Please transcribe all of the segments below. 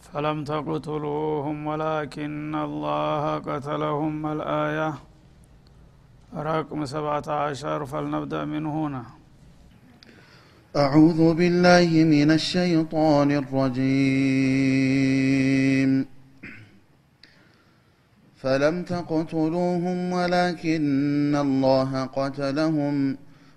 فلم تقتلوهم ولكن الله قتلهم. الآية رقم سبعة عشر فلنبدأ من هنا. أعوذ بالله من الشيطان الرجيم. فلم تقتلوهم ولكن الله قتلهم.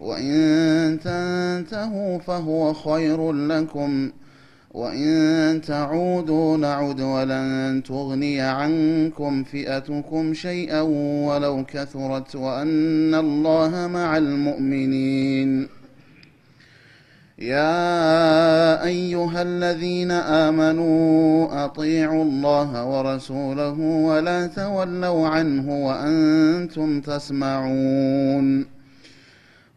وإن تنتهوا فهو خير لكم. وإن تعودوا نعد ولن تغني عنكم فئتكم شيئا ولو كثرت وأن الله مع المؤمنين. يا أيها الذين آمنوا أطيعوا الله ورسوله ولا تولوا عنه وأنتم تسمعون.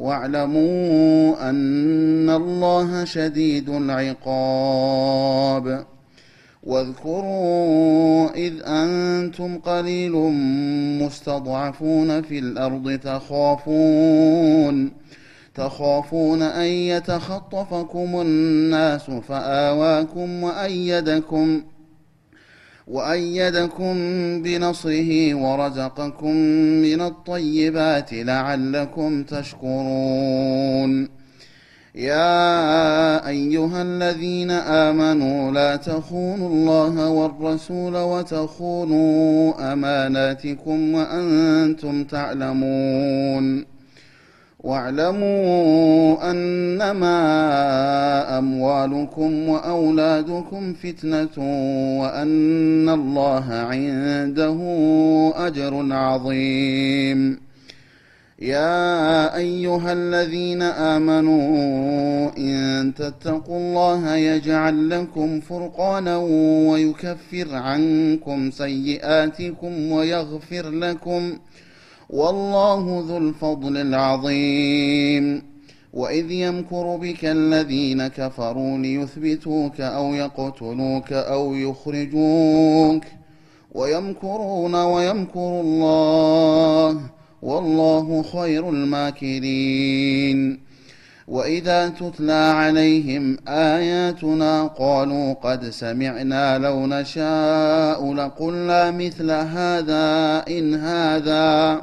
واعلموا أن الله شديد العقاب. واذكروا إذ أنتم قليل مستضعفون في الأرض تخافون تخافون أن يتخطفكم الناس فآواكم وأيدكم وأيدكم بنصره ورزقكم من الطيبات لعلكم تشكرون. يا أيها الذين آمنوا لا تخونوا الله والرسول وتخونوا أماناتكم وأنتم تعلمون. واعلموا أنما أموالكم وأولادكم فتنة وأن الله عنده أجر عظيم. يا أيها الذين آمنوا إن تتقوا الله يجعل لكم فرقانا ويكفر عنكم سيئاتكم ويغفر لكم والله ذو الفضل العظيم. وإذ يمكر بك الذين كفروا ليثبتوك أو يقتلوك أو يخرجوك ويمكرون ويمكر الله. والله خير الماكرين. وإذا تتلى عليهم آياتنا قالوا قد سمعنا لو نشاء لقلنا مثل هذا إن هذا.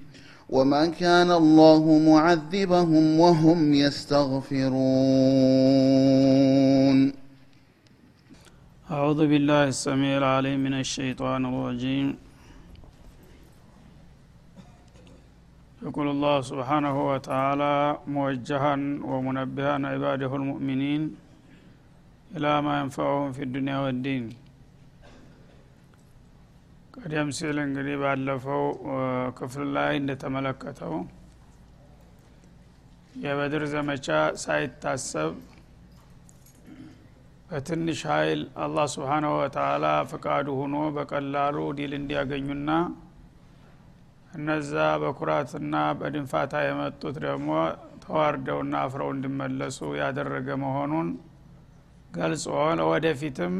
وما كان الله معذبهم وهم يستغفرون. أعوذ بالله السميع العليم من الشيطان الرجيم. يقول الله سبحانه وتعالى موجها ومنبها عباده المؤمنين إلى ما ينفعهم في الدنيا والدين. ቀደም ሲል እንግዲህ ባለፈው ክፍል ላይ እንደተመለከተው የበድር ዘመቻ ሳይታሰብ በትንሽ ኃይል አላህ ስብሓናሁ ወተአላ ፍቃዱ ሁኖ በቀላሉ ዲል እንዲያገኙና እነዛ በኩራትና በድንፋታ የመጡት ደግሞ ተዋርደውና አፍረው እንዲመለሱ ያደረገ መሆኑን ገልጾ ለወደፊትም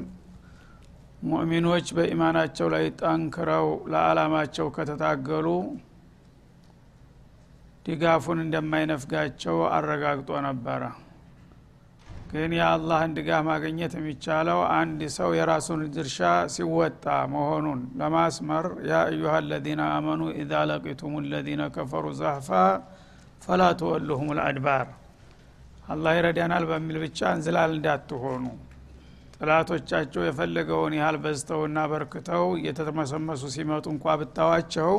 ሙእሚኖች በኢማናቸው ላይ ጠንክረው ለአላማቸው ከተታገሉ ድጋፉን እንደማይነፍጋቸው አረጋግጦ ነበረ። ግን የአላህን ድጋፍ ማግኘት የሚቻለው አንድ ሰው የራሱን ድርሻ ሲወጣ መሆኑን ለማስመር። ያ አዩሃ አለዚነ አመኑ ኢዛ ለቂቱም ለዚነ ከፈሩ ዛህፋ ፈላ ትወሉሁም ልአድባር አላህ ይረዳናል በሚል ብቻ እንዝላል እንዳትሆኑ ጥላቶቻቸው የፈለገውን ያህል በዝተውና በርክተው እየተመሰመሱ ሲመጡ እንኳ ብታዋቸው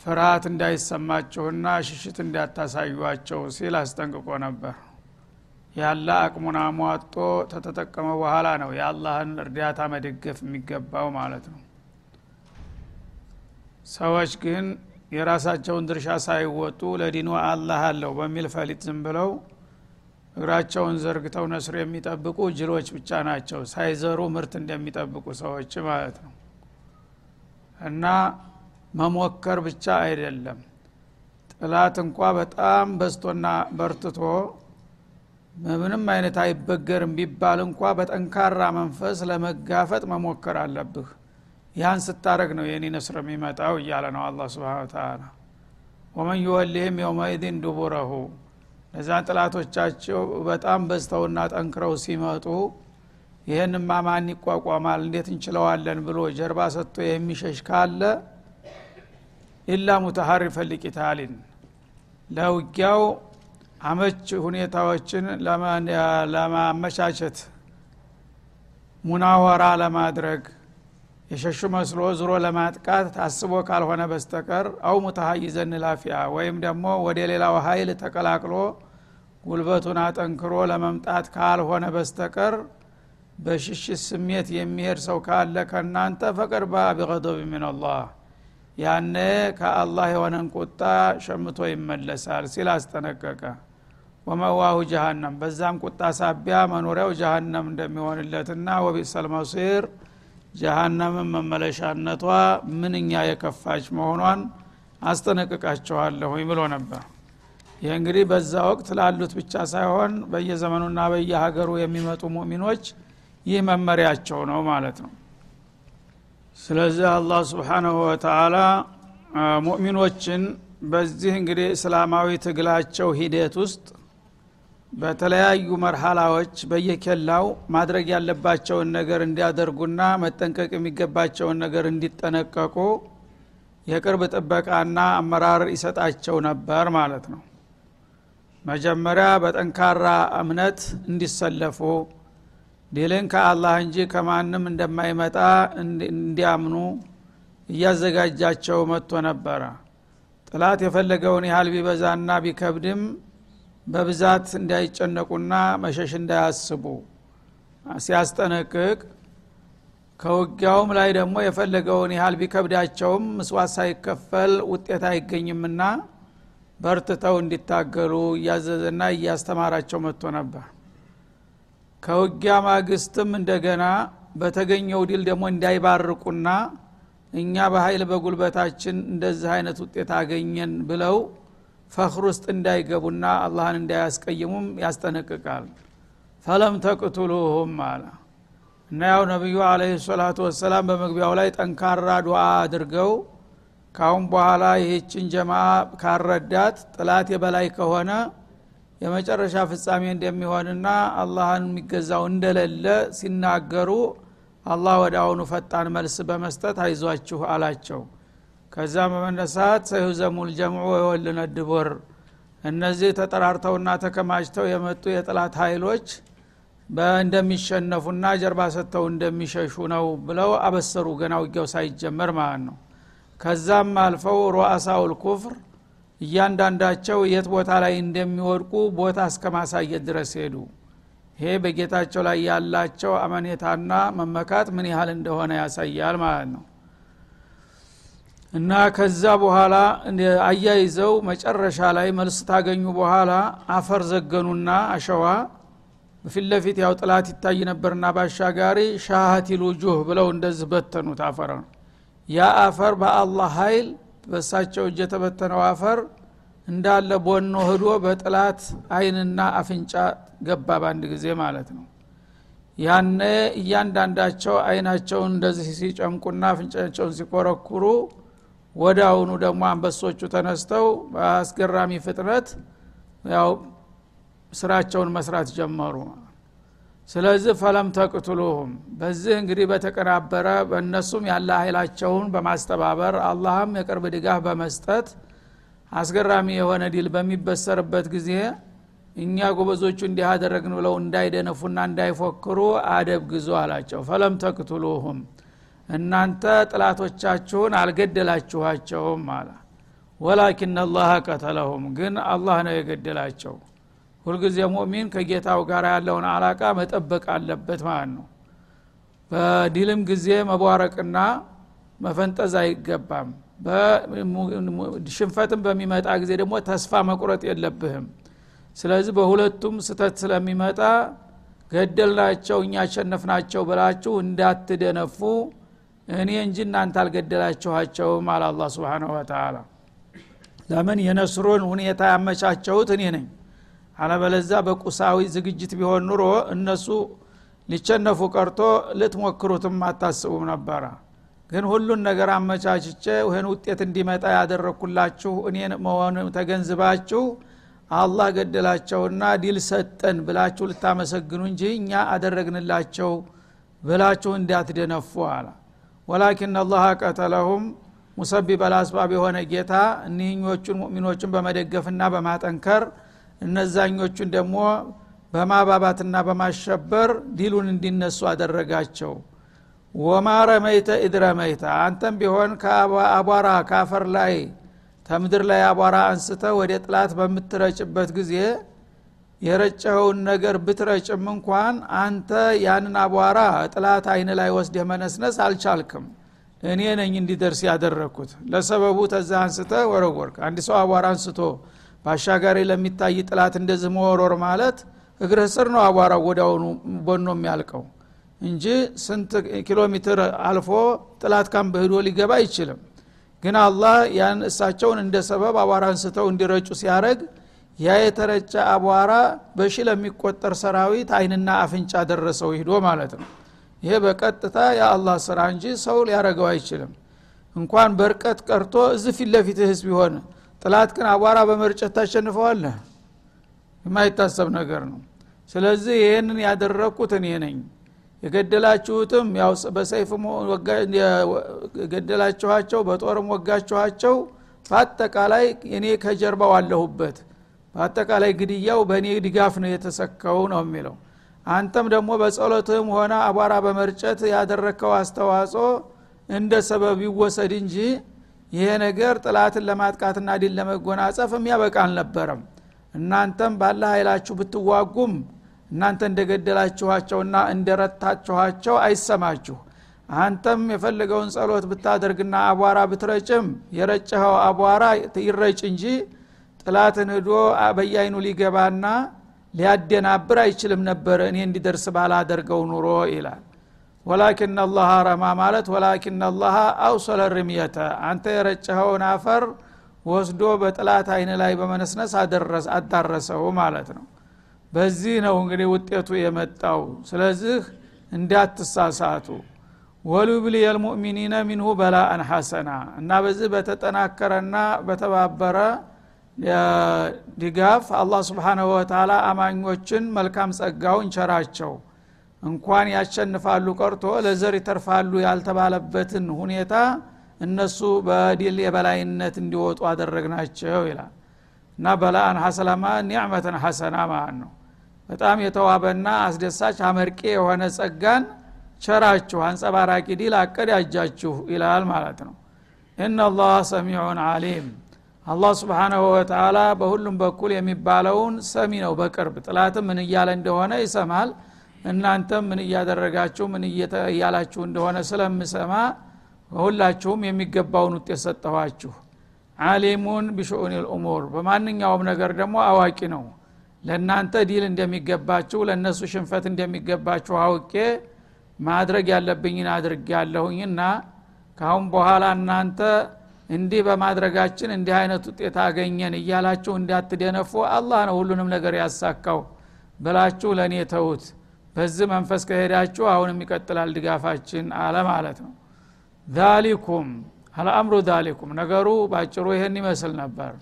ፍርሃት እንዳይሰማችሁና ሽሽት እንዳታሳዩቸው ሲል አስጠንቅቆ ነበር። ያለ አቅሙን አሟጦ ተተጠቀመ በኋላ ነው የአላህን እርዳታ መደገፍ የሚገባው ማለት ነው። ሰዎች ግን የራሳቸውን ድርሻ ሳይወጡ ለዲኑ አላህ አለው በሚል ፈሊጥ ዝም ብለው እግራቸውን ዘርግተው ነስር የሚጠብቁ ጅሎች ብቻ ናቸው። ሳይዘሩ ምርት እንደሚጠብቁ ሰዎች ማለት ነው። እና መሞከር ብቻ አይደለም። ጥላት እንኳ በጣም በስቶና በርትቶ ምንም አይነት አይበገርም ቢባል እንኳ በጠንካራ መንፈስ ለመጋፈጥ መሞከር አለብህ። ያን ስታረግ ነው የኔ ነስር የሚመጣው እያለ ነው አላ ስብን ተላ ወመን ዩወሊህም የውመኢድን ዱቡረሁ እነዛን ጥላቶቻቸው በጣም በዝተውና ጠንክረው ሲመጡ ይህንማ ማን ይቋቋማል እንዴት እንችለዋለን ብሎ ጀርባ ሰጥቶ የሚሸሽ ካለ ኢላ ሙተሀሪፈን ሊቂታሊን። ለውጊያው አመች ሁኔታዎችን ለማመቻቸት ሙናወራ ለማድረግ የሸሹ መስሎ ዙሮ ለማጥቃት ታስቦ ካልሆነ በስተቀር አው ሙተሀይዘን ላፊያ ወይም ደግሞ ወደ ሌላው ሀይል ተቀላቅሎ ጉልበቱን አጠንክሮ ለመምጣት ካልሆነ በስተቀር በሽሽት ስሜት የሚሄድ ሰው ካለ ከእናንተ ፈቀድ ባ ቢቀዶብ ሚንላህ ያነ ከአላህ የሆነን ቁጣ ሸምቶ ይመለሳል ሲል አስጠነቀቀ። ወመዋሁ ጀሃነም በዛም ቁጣ ሳቢያ መኖሪያው ጀሃነም እንደሚሆንለትና ወቢሰል መሲር ጀሃነምን መመለሻነቷ ምንኛ የከፋች መሆኗን አስጠነቅቃቸዋለሁኝ ብሎ ነበር ይህ እንግዲህ በዛ ወቅት ላሉት ብቻ ሳይሆን በየዘመኑና በየሀገሩ የሚመጡ ሙእሚኖች ይህ መመሪያቸው ነው ማለት ነው። ስለዚህ አላህ ስብሓናሁ ወተአላ ሙእሚኖችን በዚህ እንግዲህ እስላማዊ ትግላቸው ሂደት ውስጥ በተለያዩ መርሃላዎች በየኬላው ማድረግ ያለባቸውን ነገር እንዲያደርጉና መጠንቀቅ የሚገባቸውን ነገር እንዲጠነቀቁ የቅርብ ጥበቃና አመራር ይሰጣቸው ነበር ማለት ነው መጀመሪያ በጠንካራ እምነት እንዲሰለፉ ድልን ከአላህ እንጂ ከማንም እንደማይመጣ እንዲያምኑ እያዘጋጃቸው መጥቶ ነበረ። ጥላት የፈለገውን ያህል ቢበዛና ቢከብድም በብዛት እንዳይጨነቁና መሸሽ እንዳያስቡ ሲያስጠነቅቅ ከውጊያውም ላይ ደግሞ የፈለገውን ያህል ቢከብዳቸውም ምስዋት ሳይከፈል ውጤት አይገኝምና በርትተው እንዲታገሉ እያዘዘና እያስተማራቸው መጥቶ ነበር። ከውጊያ ማግስትም እንደገና በተገኘው ድል ደግሞ እንዳይባርቁና እኛ በኃይል በጉልበታችን እንደዚህ አይነት ውጤት አገኘን ብለው ፈክር ውስጥ እንዳይገቡና አላህን እንዳያስቀይሙም ያስጠነቅቃል። ፈለም ተቅቱሉሁም አለ። እና ያው ነቢዩ አለህ ሰላቱ ወሰላም በመግቢያው ላይ ጠንካራ ዱዓ አድርገው ካሁን በኋላ ይህችን ጀማ ካረዳት ጥላት የበላይ ከሆነ የመጨረሻ ፍጻሜ እንደሚሆንና አላህን የሚገዛው እንደሌለ ሲናገሩ አላህ ወደ አሁኑ ፈጣን መልስ በመስጠት አይዟችሁ አላቸው። ከዛ በመነሳት ሰዩዘሙል ጀምዑ የወልነ ድቡር እነዚህ ተጠራርተውና ተከማችተው የመጡ የጥላት ኃይሎች እንደሚሸነፉና ጀርባ ሰጥተው እንደሚሸሹ ነው ብለው አበሰሩ። ገና ውጊያው ሳይጀመር ማለት ነው ከዛም አልፈው ሩአሳውል ኩፍር እያንዳንዳቸው የት ቦታ ላይ እንደሚወድቁ ቦታ እስከ ማሳየት ድረስ ሄዱ። ይሄ በጌታቸው ላይ ያላቸው አመኔታና መመካት ምን ያህል እንደሆነ ያሳያል ማለት ነው። እና ከዛ በኋላ አያይዘው መጨረሻ ላይ መልስ ታገኙ በኋላ አፈር ዘገኑና አሸዋ በፊት ለፊት ያው ጥላት ይታይ ነበርና ባሻጋሪ ሻሃቲል ውጁህ ብለው እንደዚህ በተኑት አፈር ያ አፈር በአላህ ኃይል በእሳቸው እጅ የተበተነው አፈር እንዳለ ቦኖ ህዶ በጥላት አይንና አፍንጫ ገባ በአንድ ጊዜ ማለት ነው። ያነ እያንዳንዳቸው አይናቸውን እንደዚህ ሲጨምቁና አፍንጫቸውን ሲኮረኩሩ አሁኑ ደግሞ አንበሶቹ ተነስተው በአስገራሚ ፍጥነት ያው ስራቸውን መስራት ጀመሩ ስለዚህ ፈለም ተቅትሉሁም። በዚህ እንግዲህ በተቀናበረ በእነሱም ያለ ኃይላቸውን በማስተባበር አላህም የቅርብ ድጋፍ በመስጠት አስገራሚ የሆነ ዲል በሚበሰርበት ጊዜ እኛ ጎበዞቹ እንዲህ አደረግን ብለው እንዳይደነፉና እንዳይፎክሩ አደብ ግዙ አላቸው። ፈለም ተቅትሉሁም። እናንተ ጥላቶቻችሁን አልገደላችኋቸውም አለ። ወላኪን አላህ ቀተለሁም። ግን አላህ ነው የገደላቸው ሁልጊዜ ሙእሚን ከጌታው ጋር ያለውን አላቃ መጠበቅ አለበት ማለት ነው። በዲልም ጊዜ መቧረቅና መፈንጠዝ አይገባም። ሽንፈትም በሚመጣ ጊዜ ደግሞ ተስፋ መቁረጥ የለብህም። ስለዚህ በሁለቱም ስተት ስለሚመጣ ገደልናቸው እኛ አሸነፍናቸው ብላችሁ እንዳትደነፉ። እኔ እንጂ እናንተ አልገደላችኋቸውም አለ አላ ስብን ለምን የነስሩን ሁኔታ ያመቻቸውት እኔ ነኝ አለበለዛ በቁሳዊ ዝግጅት ቢሆን ኑሮ እነሱ ሊቸነፉ ቀርቶ ልትሞክሩትም አታስቡም ነበረ። ግን ሁሉን ነገር አመቻችቼ ይህን ውጤት እንዲመጣ ያደረግኩላችሁ እኔን መሆን ተገንዝባችሁ አላህ ገደላቸውና ዲል ሰጠን ብላችሁ ልታመሰግኑ እንጂ እኛ አደረግንላቸው ብላችሁ እንዳትደነፉ አለ። ወላኪን አላህ ቀተለሁም። ሙሰቢብ አልአስባብ የሆነ ጌታ እኒህኞቹን ሙእሚኖችን በመደገፍና በማጠንከር እነዛኞቹን ደግሞ በማባባትና በማሸበር ዲሉን እንዲነሱ አደረጋቸው። وما رميت إذ رميت አንተም ቢሆን ከአቧራ ካፈር ላይ ከምድር ላይ አቧራ አንስተ ወደ ጥላት በምትረጭበት ጊዜ የረጨኸውን ነገር ብትረጭም እንኳን አንተ ያንን አቧራ ጥላት አይን ላይ ወስደህ መነስነስ አልቻልክም። እኔ ነኝ እንዲደርስ ያደረግኩት። ለሰበቡ ተዛ አንስተ ወረወርክ። አንድ ሰው አቧራ አንስቶ በአሻጋሪ ለሚታይ ጥላት እንደዚህ መወሮር ማለት እግርህ ስር ነው አቧራው ወዳውኑ ቦኖ የሚያልቀው እንጂ ስንት ኪሎ ሜትር አልፎ ጥላት ካምፕ ሂዶ ሊገባ አይችልም። ግን አላህ ያን እሳቸውን እንደ ሰበብ አቧራ አንስተው እንዲረጩ ሲያደረግ ያ የተረጨ አቧራ በሺ ለሚቆጠር ሰራዊት አይንና አፍንጫ ደረሰው ሂዶ ማለት ነው። ይሄ በቀጥታ የአላህ ስራ እንጂ ሰው ሊያረገው አይችልም። እንኳን በርቀት ቀርቶ እዚህ ፊት ለፊትህስ ቢሆን ጥላት ግን አቧራ በመርጨት ታሸንፈዋለህ? የማይታሰብ ነገር ነው። ስለዚህ ይህንን ያደረግኩት እኔ ነኝ። የገደላችሁትም ያው በሰይፍም ገደላችኋቸው በጦርም ወጋችኋቸው በአጠቃላይ እኔ ከጀርባው አለሁበት። በአጠቃላይ ግድያው በእኔ ድጋፍ ነው የተሰካው ነው የሚለው። አንተም ደግሞ በጸሎትም ሆነ አቧራ በመርጨት ያደረግከው አስተዋጽኦ እንደ ሰበብ ይወሰድ እንጂ ይሄ ነገር ጥላትን ለማጥቃትና ዲል ለመጎናጸፍ የሚያበቃ አልነበረም። እናንተም ባለ ኃይላችሁ ብትዋጉም እናንተ እንደገደላችኋቸውና እንደረታችኋቸው አይሰማችሁ። አንተም የፈለገውን ጸሎት ብታደርግና አቧራ ብትረጭም የረጨኸው አቧራ ይረጭ እንጂ ጥላትን ህዶ በያይኑ ሊገባና ሊያደናብር አይችልም ነበር እኔ እንዲደርስ ባላደርገው ኑሮ ይላል ወላኪን አላህ ረማ ማለት ወላኪን አላህ አውሰለ ርምየተ። አንተ የረጨኸውን አፈር ወስዶ በጥላት አይን ላይ በመነስነስ አዳረሰው ማለት ነው። በዚህ ነው እንግዲህ ውጤቱ የመጣው። ስለዚህ እንዳትሳሳቱ። ወሉብል የልሙእሚኒነ ሚንሁ በላአን ሐሰና። እና በዚህ በተጠናከረና በተባበረ ድጋፍ አላህ ስብሓናሁ ወተላ አማኞችን መልካም ጸጋውን ቸራቸው እንኳን ያሸንፋሉ ቀርቶ ለዘር ይተርፋሉ ያልተባለበትን ሁኔታ እነሱ በዲል የበላይነት እንዲወጡ አደረግናቸው ይላል። እና በላአን ሐሰላማ ኒዕመትን ሐሰና ማለት ነው። በጣም የተዋበና አስደሳች አመርቄ የሆነ ጸጋን ቸራችሁ አንጸባራቂ ዲል አቀዳጃችሁ ይላል ማለት ነው። እናላህ ሰሚዑን አሊም አላህ ስብሓናሁ ወተላ በሁሉም በኩል የሚባለውን ሰሚ ነው በቅርብ። ጥላትም ምን እያለ እንደሆነ ይሰማል እናንተም ምን እያደረጋችሁ ምን እያላችሁ እንደሆነ ስለምሰማ ሁላችሁም የሚገባውን ውጤት ሰጠኋችሁ። አሊሙን ቢሽኡን ልእሙር በማንኛውም ነገር ደግሞ አዋቂ ነው። ለእናንተ ዲል እንደሚገባችሁ ለእነሱ ሽንፈት እንደሚገባችሁ አውቄ ማድረግ ያለብኝን አድርግ ያለሁኝና ካሁን በኋላ እናንተ እንዲህ በማድረጋችን እንዲህ አይነት ውጤት አገኘን እያላችሁ እንዳትደነፉ አላህ ነው ሁሉንም ነገር ያሳካው ብላችሁ ለእኔ ተውት በዚህ መንፈስ ከሄዳችሁ አሁንም ይቀጥላል ድጋፋችን አለ ማለት ነው። ዛሊኩም አልአምሩ ዛሊኩም ነገሩ ባጭሩ ይህን ይመስል ነበር።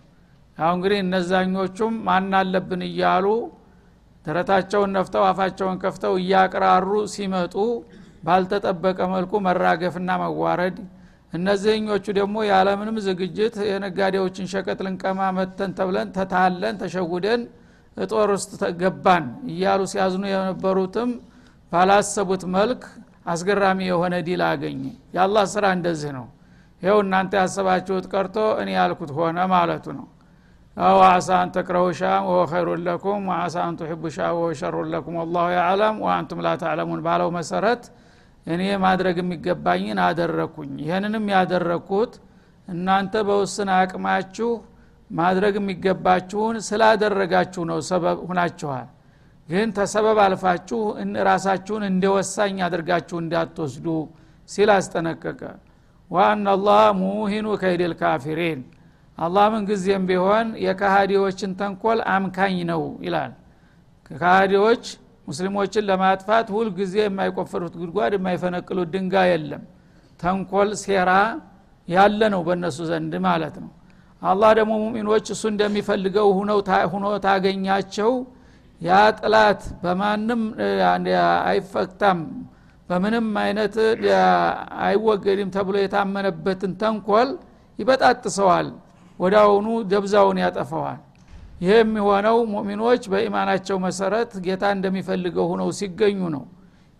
ያው እንግዲህ እነዛኞቹም ማናለብን እያሉ ደረታቸውን ነፍተው አፋቸውን ከፍተው እያቅራሩ ሲመጡ ባልተጠበቀ መልኩ መራገፍና መዋረድ እነዚህኞቹ ደግሞ ያለምንም ዝግጅት የነጋዴዎችን ሸቀጥ ልንቀማ መተን ተብለን ተታለን ተሸውደን እጦር ውስጥ ተገባን እያሉ ሲያዝኑ የነበሩትም ባላሰቡት መልክ አስገራሚ የሆነ ዲል አገኘ። የአላህ ስራ እንደዚህ ነው። ይኸው እናንተ ያሰባችሁት ቀርቶ እኔ ያልኩት ሆነ ማለቱ ነው። وعسى أن تكرهوا شيئا وهو خير لكم وعسى أن تحبوا شيئا وهو شر لكم والله يعلم وأنتم لا تعلمون ባለው መሰረት እኔ ማድረግ የሚገባኝን አደረግኩኝ ይህንንም ያደረግኩት እናንተ በውስን አቅማችሁ ማድረግ የሚገባችሁን ስላደረጋችሁ ነው ሰበብ ሁናችኋል። ግን ተሰበብ አልፋችሁ ራሳችሁን እንደ ወሳኝ አድርጋችሁ እንዳትወስዱ ሲል አስጠነቀቀ። ዋና አላህ ሙሂኑ ከይድል ካፊሪን። አላህ ምን ጊዜም ቢሆን የካሃዲዎችን ተንኮል አምካኝ ነው ይላል። ከካሃዲዎች ሙስሊሞችን ለማጥፋት ሁል ጊዜ የማይቆፈሩት ጉድጓድ የማይፈነቅሉት ድንጋይ የለም። ተንኮል ሴራ ያለ ነው በእነሱ ዘንድ ማለት ነው አላህ ደግሞ ሙሚኖች እሱ እንደሚፈልገው ሁኖ ታገኛቸው። ያ ጥላት በማንም አይፈታም በምንም አይነት አይወገድም ተብሎ የታመነበትን ተንኮል ይበጣጥሰዋል አሁኑ ደብዛውን ያጠፈዋል። ይህ የሚሆነው ሙእሚኖች በኢማናቸው መሰረት ጌታ እንደሚፈልገው ሁነው ሲገኙ ነው።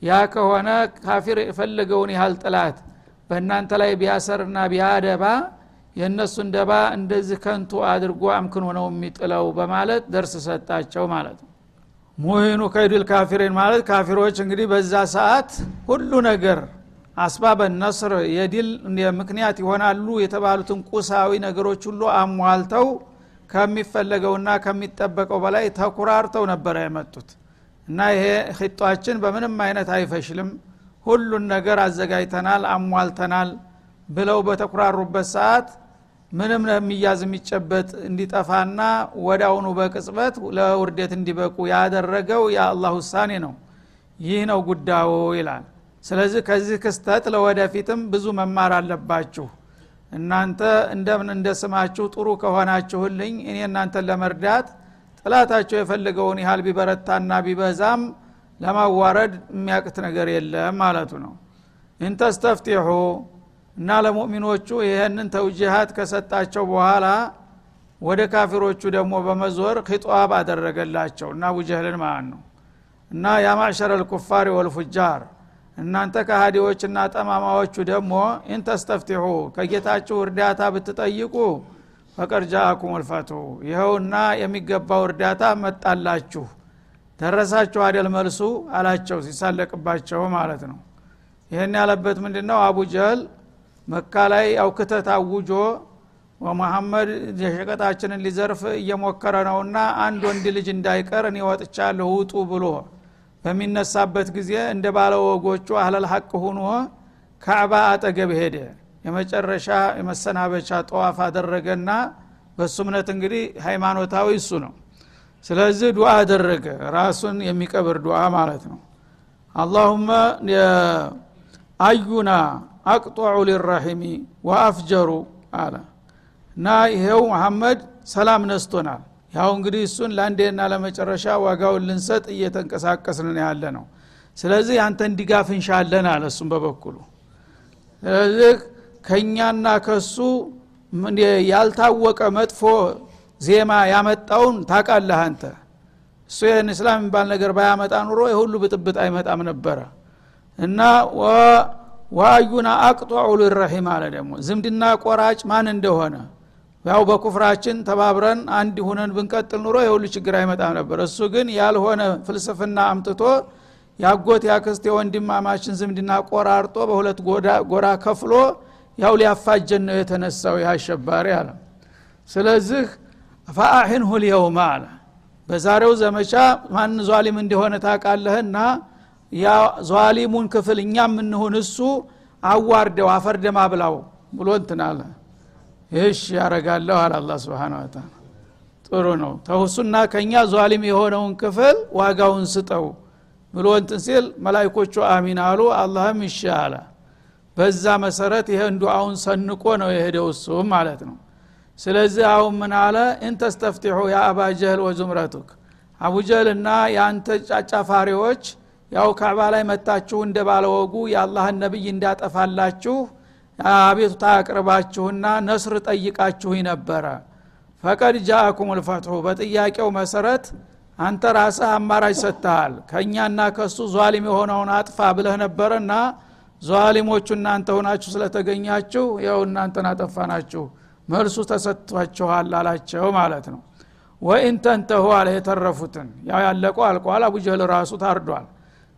ያ ከሆነ ካፊር የፈለገውን ያህል ጥላት በእናንተ ላይ ቢያሰርና ቢያደባ የእነሱን ደባ እንደዚህ ከንቱ አድርጎ አምክኖ ነው የሚጥለው በማለት ደርስ ሰጣቸው ማለት ነው። ሙሂኑ ከይዱል ካፊሪን ማለት ካፊሮች እንግዲህ በዛ ሰዓት ሁሉ ነገር አስባበ ነስር የድል ምክንያት ይሆናሉ የተባሉትን ቁሳዊ ነገሮች ሁሉ አሟልተው ከሚፈለገውና ከሚጠበቀው በላይ ተኩራርተው ነበረ የመጡት። እና ይሄ ሂጧችን በምንም አይነት አይፈሽልም። ሁሉን ነገር አዘጋጅተናል አሟልተናል ብለው በተኩራሩበት ሰዓት ምንም የሚያዝ የሚጨበጥ እንዲጠፋና ወዳውኑ በቅጽበት ለውርደት እንዲበቁ ያደረገው የአላህ ውሳኔ ነው። ይህ ነው ጉዳዩ ይላል። ስለዚህ ከዚህ ክስተት ለወደፊትም ብዙ መማር አለባችሁ። እናንተ እንደምን እንደ ስማችሁ ጥሩ ከሆናችሁልኝ እኔ እናንተን ለመርዳት ጥላታቸው የፈለገውን ያህል ቢበረታና ቢበዛም ለማዋረድ የሚያቅት ነገር የለም ማለቱ ነው። እንተስተፍቲሑ እና ለሙእሚኖቹ ይህንን ተውጅሃት ከሰጣቸው በኋላ ወደ ካፊሮቹ ደግሞ በመዞር ኺጧብ አደረገላቸው። እና አቡጀህልን ማለት ነው። እና የማዕሸረ ልኩፋሪ ወልፉጃር እናንተ ከሃዲዎችና ጠማማዎቹ ደግሞ ኢንተስተፍቲሑ ከጌታችሁ እርዳታ ብትጠይቁ ፈቀድ ጃአኩም ልፈቱ ይኸውና የሚገባው እርዳታ መጣላችሁ። ደረሳችሁ አደል መልሱ? አላቸው ሲሳለቅባቸው ማለት ነው። ይህን ያለበት ምንድ ነው አቡ ጀህል መካ ላይ ያው ክተት አውጆ ወመሐመድ የሸቀጣችንን ሊዘርፍ እየሞከረ ነውና አንድ ወንድ ልጅ እንዳይቀር እኔ ወጥቻለሁ ውጡ ብሎ በሚነሳበት ጊዜ እንደ ባለ ወጎቹ አህለል ሐቅ ሁኖ ካዕባ አጠገብ ሄደ። የመጨረሻ የመሰናበቻ ጠዋፍ አደረገና በእሱ እምነት እንግዲህ ሃይማኖታዊ እሱ ነው። ስለዚህ ዱዓ አደረገ። ራሱን የሚቀብር ዱዓ ማለት ነው። አላሁመ አዩና አቅጧዑ ሊራሒሚ ወአፍጀሩ አለ። እና ይሄው መሐመድ ሰላም ነስቶናል። ያው እንግዲህ እሱን ለአንዴና ለመጨረሻ ዋጋውን ልንሰጥ እየተንቀሳቀስን ያለ ነው ስለዚህ አንተን ድጋፍ እንሻለን አለ እሱም በበኩሉ። ስለዚህ ከእኛና ከሱ ያልታወቀ መጥፎ ዜማ ያመጣውን ታቃለህ አንተ። እሱ ይህን እስላም የሚባል ነገር ባያመጣ ኑሮ የሁሉ ብጥብጥ አይመጣም ነበረ። እና ዋዩና አቅጧዑ ልረሒም አለ ደግሞ። ዝምድና ቆራጭ ማን እንደሆነ? ያው በኩፍራችን ተባብረን አንድ ሁነን ብንቀጥል ኑሮ የሁሉ ችግር አይመጣም ነበር። እሱ ግን ያልሆነ ፍልስፍና አምጥቶ ያጎት ያክስት የወንድማማችን ዝምድና ቆራርጦ በሁለት ጎራ ከፍሎ ያው ሊያፋጀን ነው የተነሳው ይህ አሸባሪ አለ። ስለዚህ ፈአሒንሁ ልየውማ አለ። በዛሬው ዘመቻ ማን ዟሊም እንደሆነ ታቃለህና ያ ዟሊሙን ክፍል እኛ የምንሁን እሱ አዋርደው አፈርደማ ብላው ብሎ እንትን አለ። ይሽ ያረጋለሁ አለ አላ ስብን ወተላ ጥሩ ነው። ተውሱና ከእኛ ዟሊም የሆነውን ክፍል ዋጋውን ስጠው ብሎ እንትን ሲል መላይኮቹ አሚን አሉ። አላህም ይሻ አለ። በዛ መሰረት ይሄ ዱአውን ሰንቆ ነው የሄደው እሱም ማለት ነው። ስለዚህ አሁን ምን አለ? እንተስተፍቲሑ ያ አባ ጀህል ወዙምረቱክ። አቡጀህል እና የአንተ ጫጫፋሪዎች ያው ካዕባ ላይ መታችሁ እንደ ባለወጉ የአላህን ነቢይ እንዳጠፋላችሁ አቤቱታ አቅርባችሁና ነስር ጠይቃችሁ ነበረ። ፈቀድ ጃአኩም ልፈትሑ በጥያቄው መሰረት አንተ ራስህ አማራጭ ሰጥተሃል። ከእኛና ከሱ ዟሊም የሆነውን አጥፋ ብለህ ነበረና ዟሊሞቹ እናንተ ሆናችሁ ስለተገኛችሁ ያው እናንተን አጠፋናችሁ መልሱ ተሰጥቷችኋል አላቸው ማለት ነው። ወኢን ተንተሁ አለ የተረፉትን። ያው ያለቀው አልቋል። አቡጀህል ራሱ ታርዷል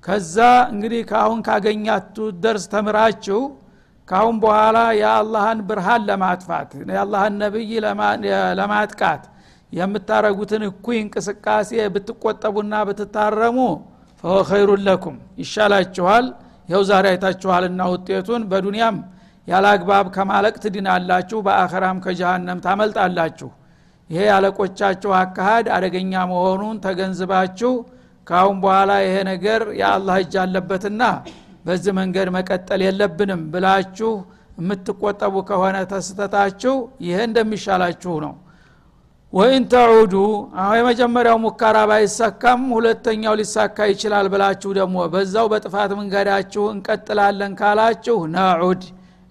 ከዛ እንግዲህ ከአሁን ካገኛቱ ደርስ ተምራችሁ ካሁን በኋላ የአላህን ብርሃን ለማጥፋት የአላህን ነቢይ ለማጥቃት የምታረጉትን እኩይ እንቅስቃሴ ብትቆጠቡና ብትታረሙ ፈወ ለኩም። ይሻላችኋል። ይኸው ዛሬ አይታችኋልና ውጤቱን በዱንያም ያለ አግባብ ከማለቅ ትድናላችሁ በአኸራም ከጀሃነም ታመልጣላችሁ። ይሄ ያለቆቻችሁ አካሃድ አደገኛ መሆኑን ተገንዝባችሁ ካሁን በኋላ ይሄ ነገር የአላህ እጅ አለበትና በዚህ መንገድ መቀጠል የለብንም ብላችሁ የምትቆጠቡ ከሆነ ተስተታችሁ ይሄ እንደሚሻላችሁ ነው። ወይን ተዑዱ አሁን የመጀመሪያው ሙከራ ባይሳካም ሁለተኛው ሊሳካ ይችላል ብላችሁ ደግሞ በዛው በጥፋት መንገዳችሁ እንቀጥላለን ካላችሁ ነዑድ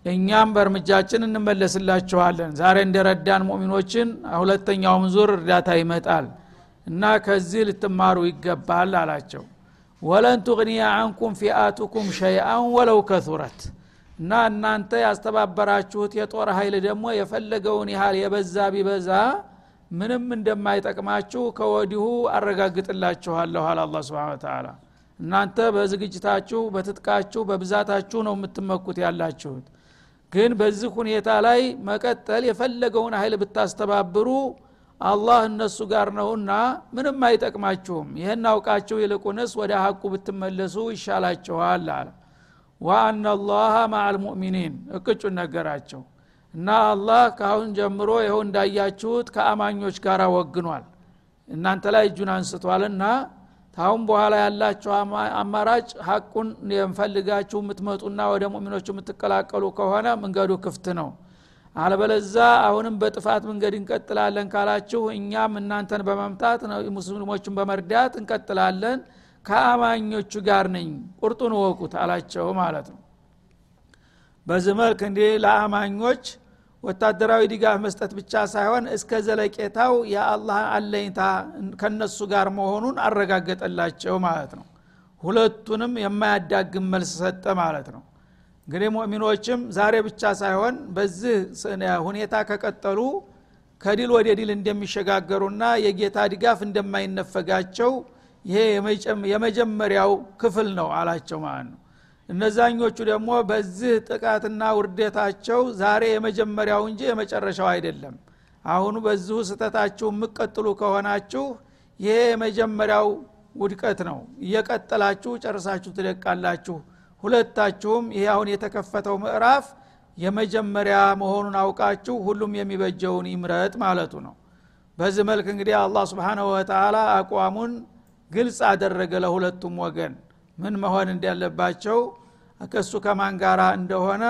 እኛም በእርምጃችን እንመለስላችኋለን። ዛሬ እንደረዳን ሙእሚኖችን ሁለተኛውም ዙር እርዳታ ይመጣል እና ከዚህ ልትማሩ ይገባል አላቸው። ወለን ቱግኒያ አንኩም ፊአቱኩም ሸይአን ወለው ከቱረት እና እናንተ ያስተባበራችሁት የጦር ኃይል ደግሞ የፈለገውን ያህል የበዛ ቢበዛ ምንም እንደማይጠቅማችሁ ከወዲሁ አረጋግጥላችኋለሁ አለ አላ ስብን ተላ እናንተ በዝግጅታችሁ በትጥቃችሁ በብዛታችሁ ነው የምትመኩት ያላችሁት። ግን በዚህ ሁኔታ ላይ መቀጠል የፈለገውን ኃይል ብታስተባብሩ አላህ እነሱ ጋር ነውና ምንም አይጠቅማችሁም። ይህን አውቃችሁ ይልቁንስ ወደ ሀቁ ብትመለሱ ይሻላችኋል አለ። ወአና አላህ ማዓ ልሙእሚኒን እቅጩን ነገራቸው። እና አላህ ከአሁን ጀምሮ ይኸው እንዳያችሁት ከአማኞች ጋር ወግኗል። እናንተ ላይ እጁን አንስቷልና ታሁን በኋላ ያላችሁ አማራጭ ሀቁን የምፈልጋችሁ የምትመጡና ወደ ሙእሚኖቹ የምትቀላቀሉ ከሆነ መንገዱ ክፍት ነው አለበለዛ አሁንም በጥፋት መንገድ እንቀጥላለን ካላችሁ እኛም እናንተን በመምታት ሙስሊሞችን በመርዳት እንቀጥላለን። ከአማኞቹ ጋር ነኝ። ቁርጡን ወቁት አላቸው ማለት ነው። በዚህ መልክ እንዲህ ለአማኞች ወታደራዊ ድጋፍ መስጠት ብቻ ሳይሆን እስከ ዘለቄታው የአላህ አለኝታ ከነሱ ጋር መሆኑን አረጋገጠላቸው ማለት ነው። ሁለቱንም የማያዳግም መልስ ሰጠ ማለት ነው እንግዲህ ሙእሚኖችም ዛሬ ብቻ ሳይሆን በዚህ ሁኔታ ከቀጠሉ ከድል ወደ ድል እንደሚሸጋገሩና የጌታ ድጋፍ እንደማይነፈጋቸው ይሄ የመጀመሪያው ክፍል ነው አላቸው ማለት ነው። እነዛኞቹ ደግሞ በዚህ ጥቃትና ውርደታቸው ዛሬ የመጀመሪያው እንጂ የመጨረሻው አይደለም። አሁኑ በዚሁ ስተታችሁ የምቀጥሉ ከሆናችሁ ይሄ የመጀመሪያው ውድቀት ነው። እየቀጠላችሁ ጨርሳችሁ ትደቃላችሁ ሁለታችሁም ይሄ አሁን የተከፈተው ምዕራፍ የመጀመሪያ መሆኑን አውቃችሁ ሁሉም የሚበጀውን ይምረጥ ማለቱ ነው። በዚህ መልክ እንግዲህ አላህ ስብሓንሁ ወተላ አቋሙን ግልጽ አደረገ ለሁለቱም ወገን። ምን መሆን እንዳለባቸው ከሱ ከማን ጋር እንደሆነ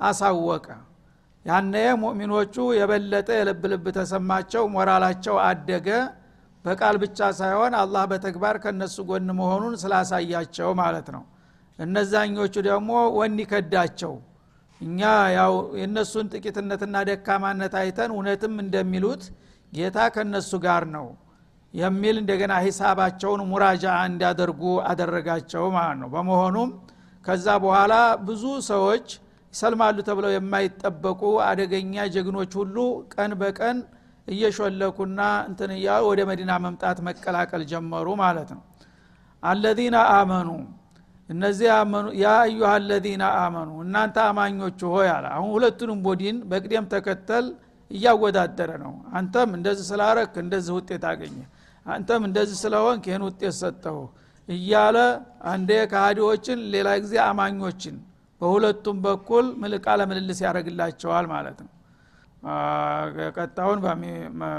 አሳወቀ። ያነ ሙእሚኖቹ የበለጠ የልብ ልብ ተሰማቸው ሞራላቸው አደገ። በቃል ብቻ ሳይሆን አላህ በተግባር ከነሱ ጎን መሆኑን ስላሳያቸው ማለት ነው እነዛኞቹ ደግሞ ወኒ ከዳቸው። እኛ ያው የእነሱን ጥቂትነትና ደካማነት አይተን እውነትም እንደሚሉት ጌታ ከነሱ ጋር ነው የሚል እንደገና ሂሳባቸውን ሙራጃ እንዲያደርጉ አደረጋቸው ማለት ነው። በመሆኑም ከዛ በኋላ ብዙ ሰዎች ይሰልማሉ ተብለው የማይጠበቁ አደገኛ ጀግኖች ሁሉ ቀን በቀን እየሾለኩና እንትን እያሉ ወደ መዲና መምጣት መቀላቀል ጀመሩ ማለት ነው። አለዚነ አመኑ እነዚህ ያ አዩሃ አለዚነ አመኑ እናንተ አማኞቹ ሆይ አለ። አሁን ሁለቱንም ቡድን በቅደም ተከተል እያወዳደረ ነው። አንተም እንደዚህ ስላረክ እንደዚህ ውጤት አገኘ አንተም እንደዚህ ስለሆንክ ይህን ውጤት ሰጠሁ እያለ አንዴ ከሃዲዎችን ሌላ ጊዜ አማኞችን በሁለቱም በኩል ቃለ ምልልስ ያደረግላቸዋል ማለት ነው። ቀጣውን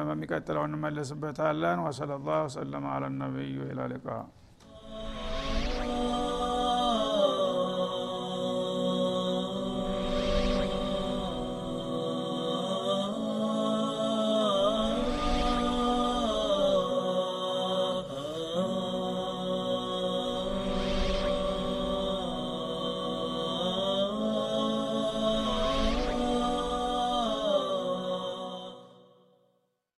በሚቀጥለው እንመለስበታለን። ወሰለ ላሁ ወሰለም አለ ነቢዩ። ኢላ